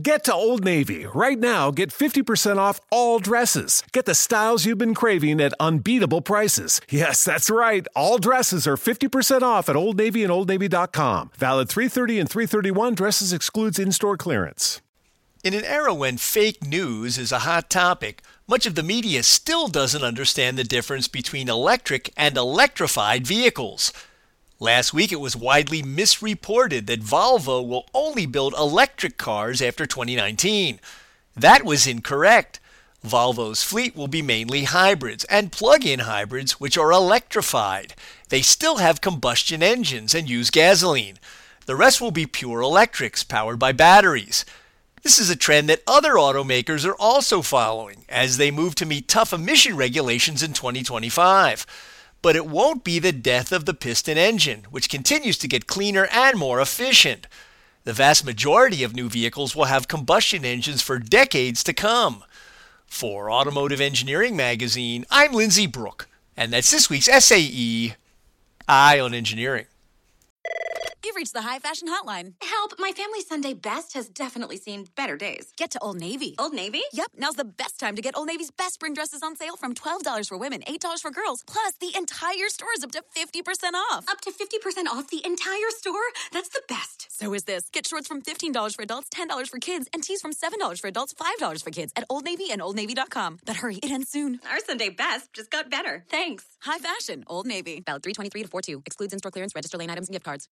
Get to Old Navy. Right now, get 50% off all dresses. Get the styles you've been craving at unbeatable prices. Yes, that's right. All dresses are 50% off at Old Navy and OldNavy.com. Valid 330 and 331. Dresses excludes in-store clearance. In an era when fake news is a hot topic, much of the media still doesn't understand the difference between electric and electrified vehicles. Last week, it was widely misreported that Volvo will only build electric cars after 2019. That was incorrect. Volvo's fleet will be mainly hybrids and plug in hybrids, which are electrified. They still have combustion engines and use gasoline. The rest will be pure electrics powered by batteries. This is a trend that other automakers are also following as they move to meet tough emission regulations in 2025 but it won't be the death of the piston engine, which continues to get cleaner and more efficient. The vast majority of new vehicles will have combustion engines for decades to come. For Automotive Engineering Magazine, I'm Lindsay Brooke, and that's this week's SAE Eye on Engineering. You've reached the high fashion hotline. Help, my family Sunday best has definitely seen better days. Get to Old Navy. Old Navy? Yep, now's the best time to get Old Navy's best spring dresses on sale from $12 for women, $8 for girls. Plus, the entire store is up to 50% off. Up to 50% off the entire store? That's the best. So is this. Get shorts from $15 for adults, $10 for kids, and tees from $7 for adults, $5 for kids at Old Navy and OldNavy.com. But hurry, it ends soon. Our Sunday best just got better. Thanks. High fashion, Old Navy. Valid 323 to 42. Excludes in store clearance, register lane items, and gift cards.